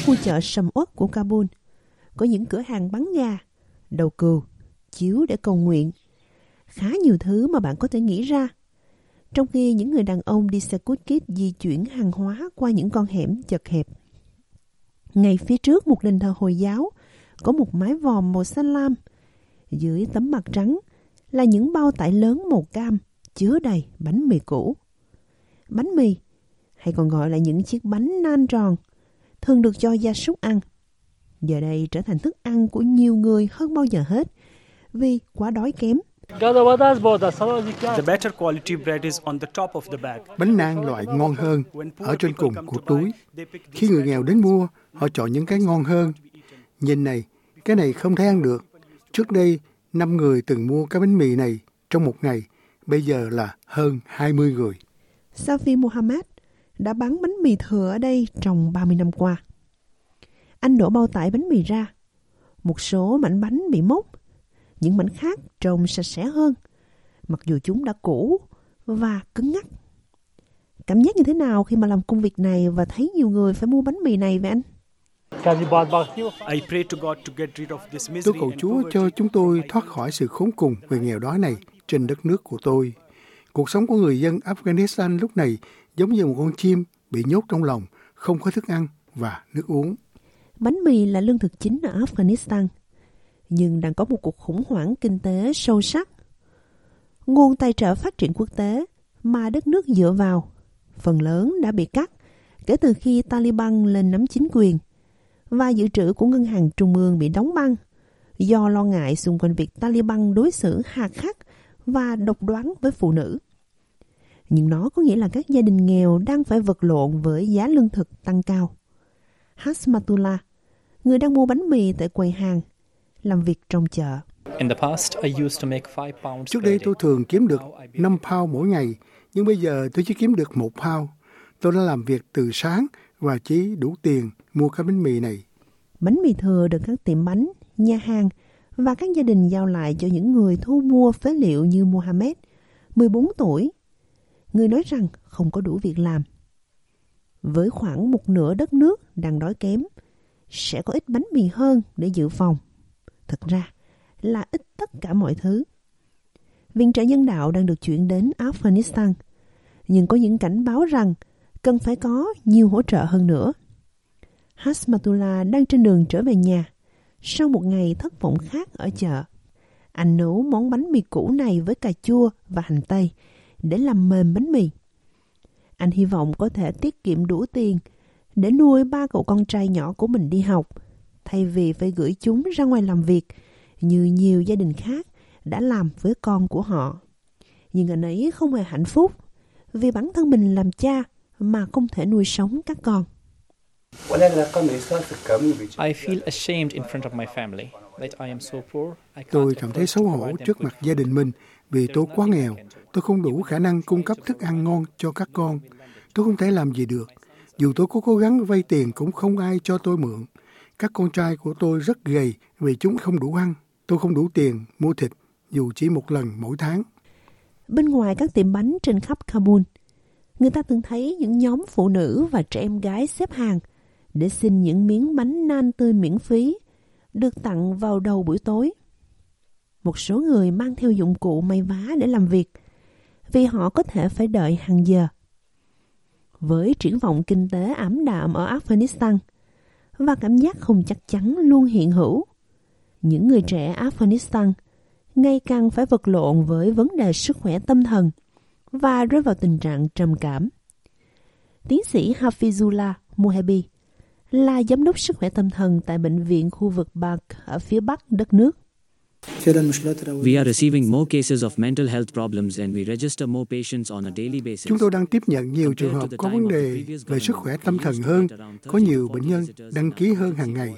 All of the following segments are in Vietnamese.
các khu chợ sầm uất của Kabul có những cửa hàng bán gà, đầu cừu, chiếu để cầu nguyện. Khá nhiều thứ mà bạn có thể nghĩ ra. Trong khi những người đàn ông đi xe cút kít di chuyển hàng hóa qua những con hẻm chật hẹp. Ngay phía trước một đền thờ Hồi giáo có một mái vòm màu xanh lam. Dưới tấm mặt trắng là những bao tải lớn màu cam chứa đầy bánh mì cũ. Bánh mì, hay còn gọi là những chiếc bánh nan tròn, thường được cho gia súc ăn. Giờ đây trở thành thức ăn của nhiều người hơn bao giờ hết vì quá đói kém. The better quality bread is on the top of the bag. Bánh nang loại ngon hơn ở trên cùng của túi. Khi người nghèo đến mua, họ chọn những cái ngon hơn. Nhìn này, cái này không thể ăn được. Trước đây, 5 người từng mua cái bánh mì này trong một ngày, bây giờ là hơn 20 người. Safi Mohammed đã bán bánh mì thừa ở đây trong 30 năm qua. Anh đổ bao tải bánh mì ra. Một số mảnh bánh bị mốc, những mảnh khác trông sạch sẽ hơn, mặc dù chúng đã cũ và cứng ngắc. Cảm giác như thế nào khi mà làm công việc này và thấy nhiều người phải mua bánh mì này vậy anh? I pray to God to get rid of this Tôi misery cầu Chúa cho chúng tôi thoát khỏi sự khốn cùng về nghèo đói này trên đất nước của tôi. Cuộc sống của người dân Afghanistan lúc này giống như một con chim bị nhốt trong lòng, không có thức ăn và nước uống. Bánh mì là lương thực chính ở Afghanistan, nhưng đang có một cuộc khủng hoảng kinh tế sâu sắc. Nguồn tài trợ phát triển quốc tế mà đất nước dựa vào, phần lớn đã bị cắt kể từ khi Taliban lên nắm chính quyền và dự trữ của ngân hàng trung ương bị đóng băng do lo ngại xung quanh việc Taliban đối xử hà khắc và độc đoán với phụ nữ. Nhưng nó có nghĩa là các gia đình nghèo đang phải vật lộn với giá lương thực tăng cao. Hasmatullah, người đang mua bánh mì tại quầy hàng, làm việc trong chợ. In the past, I used to make five pounds Trước đây tôi thường kiếm được 5 pound mỗi ngày, nhưng bây giờ tôi chỉ kiếm được một pound. Tôi đã làm việc từ sáng và chỉ đủ tiền mua cái bánh mì này. Bánh mì thừa được các tiệm bánh, nhà hàng và các gia đình giao lại cho những người thu mua phế liệu như Mohammed, 14 tuổi. Người nói rằng không có đủ việc làm. Với khoảng một nửa đất nước đang đói kém, sẽ có ít bánh mì hơn để dự phòng. Thật ra là ít tất cả mọi thứ. Viện trợ nhân đạo đang được chuyển đến Afghanistan, nhưng có những cảnh báo rằng cần phải có nhiều hỗ trợ hơn nữa. Hasmatullah đang trên đường trở về nhà sau một ngày thất vọng khác ở chợ. Anh nấu món bánh mì cũ này với cà chua và hành tây để làm mềm bánh mì. Anh hy vọng có thể tiết kiệm đủ tiền để nuôi ba cậu con trai nhỏ của mình đi học, thay vì phải gửi chúng ra ngoài làm việc như nhiều gia đình khác đã làm với con của họ. Nhưng anh ấy không hề hạnh phúc vì bản thân mình làm cha mà không thể nuôi sống các con. I feel ashamed in front of my family that I am so poor. I can't Tôi cảm thấy xấu hổ trước mặt gia đình mình vì tôi quá nghèo. Tôi không đủ khả năng cung cấp thức ăn ngon cho các con. Tôi không thể làm gì được. Dù tôi có cố gắng vay tiền cũng không ai cho tôi mượn. Các con trai của tôi rất gầy vì chúng không đủ ăn. Tôi không đủ tiền mua thịt dù chỉ một lần mỗi tháng. Bên ngoài các tiệm bánh trên khắp Kabul, người ta từng thấy những nhóm phụ nữ và trẻ em gái xếp hàng để xin những miếng bánh nan tươi miễn phí được tặng vào đầu buổi tối. Một số người mang theo dụng cụ may vá để làm việc vì họ có thể phải đợi hàng giờ. Với triển vọng kinh tế ảm đạm ở Afghanistan và cảm giác không chắc chắn luôn hiện hữu, những người trẻ Afghanistan ngày càng phải vật lộn với vấn đề sức khỏe tâm thần và rơi vào tình trạng trầm cảm. Tiến sĩ Hafizullah Muhebi là giám đốc sức khỏe tâm thần tại bệnh viện khu vực Bak ở phía bắc đất nước. We are receiving more cases of mental health problems and we register more patients on a daily basis. Chúng tôi đang tiếp nhận nhiều trường hợp có vấn đề về sức khỏe tâm thần hơn. Có nhiều bệnh nhân đăng ký hơn hàng ngày.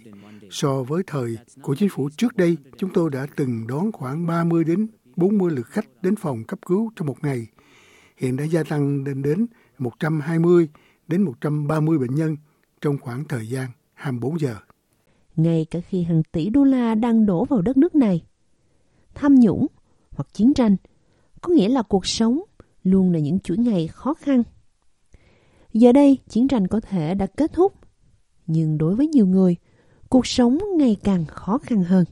So với thời của chính phủ trước đây, chúng tôi đã từng đón khoảng 30 đến 40 lượt khách đến phòng cấp cứu trong một ngày. Hiện đã gia tăng lên đến 120 đến 130 bệnh nhân trong khoảng thời gian 24 giờ. Ngay cả khi hàng tỷ đô la đang đổ vào đất nước này, tham nhũng hoặc chiến tranh có nghĩa là cuộc sống luôn là những chuỗi ngày khó khăn. Giờ đây, chiến tranh có thể đã kết thúc, nhưng đối với nhiều người, cuộc sống ngày càng khó khăn hơn.